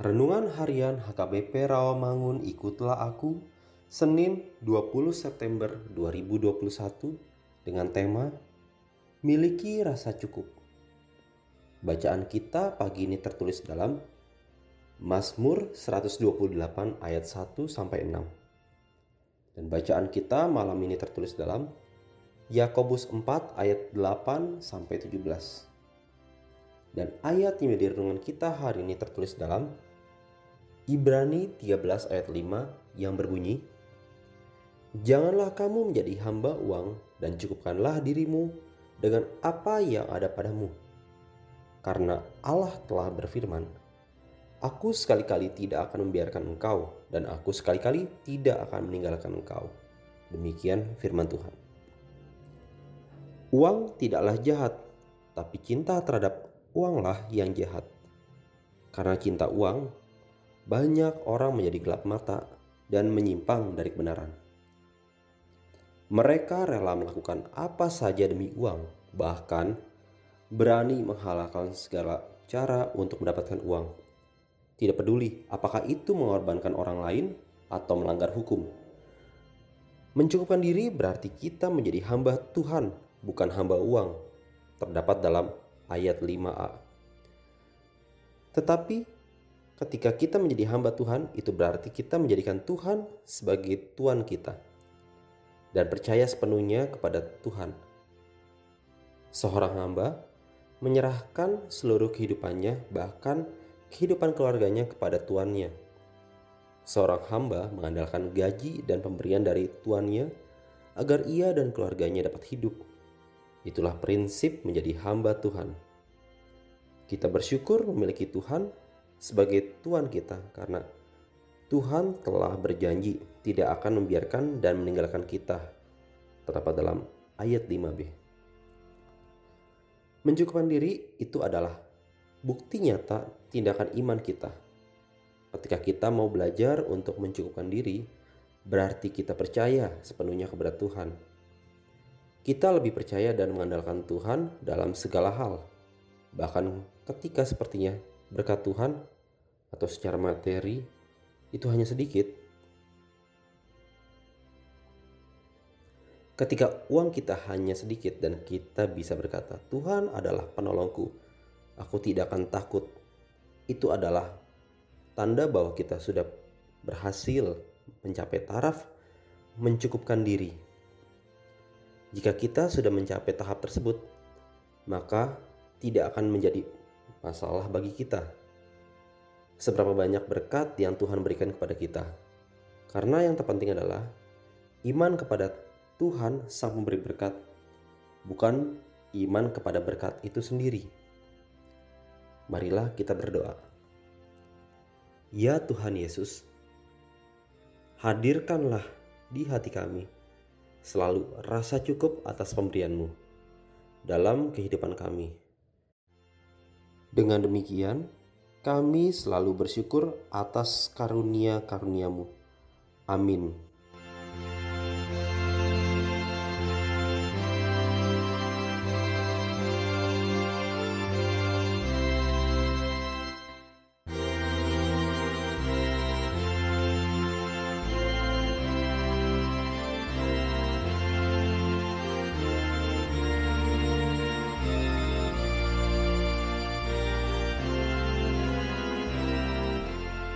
Renungan Harian HKBP Rawamangun Ikutlah Aku Senin 20 September 2021 dengan tema Miliki Rasa Cukup. Bacaan kita pagi ini tertulis dalam Mazmur 128 ayat 1 sampai 6. Dan bacaan kita malam ini tertulis dalam Yakobus 4 ayat 8 sampai 17. Dan ayat yang menjadi renungan kita hari ini tertulis dalam Ibrani 13 ayat 5 yang berbunyi, Janganlah kamu menjadi hamba uang dan cukupkanlah dirimu dengan apa yang ada padamu. Karena Allah telah berfirman, Aku sekali-kali tidak akan membiarkan engkau dan aku sekali-kali tidak akan meninggalkan engkau. Demikian firman Tuhan. Uang tidaklah jahat, tapi cinta terhadap uanglah yang jahat. Karena cinta uang banyak orang menjadi gelap mata dan menyimpang dari kebenaran. Mereka rela melakukan apa saja demi uang, bahkan berani menghalalkan segala cara untuk mendapatkan uang. Tidak peduli apakah itu mengorbankan orang lain atau melanggar hukum. Mencukupkan diri berarti kita menjadi hamba Tuhan, bukan hamba uang. Terdapat dalam ayat 5a. Tetapi Ketika kita menjadi hamba Tuhan, itu berarti kita menjadikan Tuhan sebagai Tuhan kita dan percaya sepenuhnya kepada Tuhan. Seorang hamba menyerahkan seluruh kehidupannya, bahkan kehidupan keluarganya kepada tuannya. Seorang hamba mengandalkan gaji dan pemberian dari tuannya agar ia dan keluarganya dapat hidup. Itulah prinsip menjadi hamba Tuhan. Kita bersyukur memiliki Tuhan sebagai Tuhan kita karena Tuhan telah berjanji tidak akan membiarkan dan meninggalkan kita. Terdapat dalam ayat 5b. Mencukupkan diri itu adalah bukti nyata tindakan iman kita. Ketika kita mau belajar untuk mencukupkan diri, berarti kita percaya sepenuhnya kepada Tuhan. Kita lebih percaya dan mengandalkan Tuhan dalam segala hal, bahkan ketika sepertinya berkat Tuhan atau secara materi itu hanya sedikit. Ketika uang kita hanya sedikit dan kita bisa berkata, "Tuhan adalah penolongku, aku tidak akan takut." Itu adalah tanda bahwa kita sudah berhasil mencapai taraf mencukupkan diri. Jika kita sudah mencapai tahap tersebut, maka tidak akan menjadi masalah bagi kita seberapa banyak berkat yang Tuhan berikan kepada kita. Karena yang terpenting adalah iman kepada Tuhan sang pemberi berkat, bukan iman kepada berkat itu sendiri. Marilah kita berdoa. Ya Tuhan Yesus, hadirkanlah di hati kami selalu rasa cukup atas pemberianmu dalam kehidupan kami. Dengan demikian, kami selalu bersyukur atas karunia-karuniamu. Amin.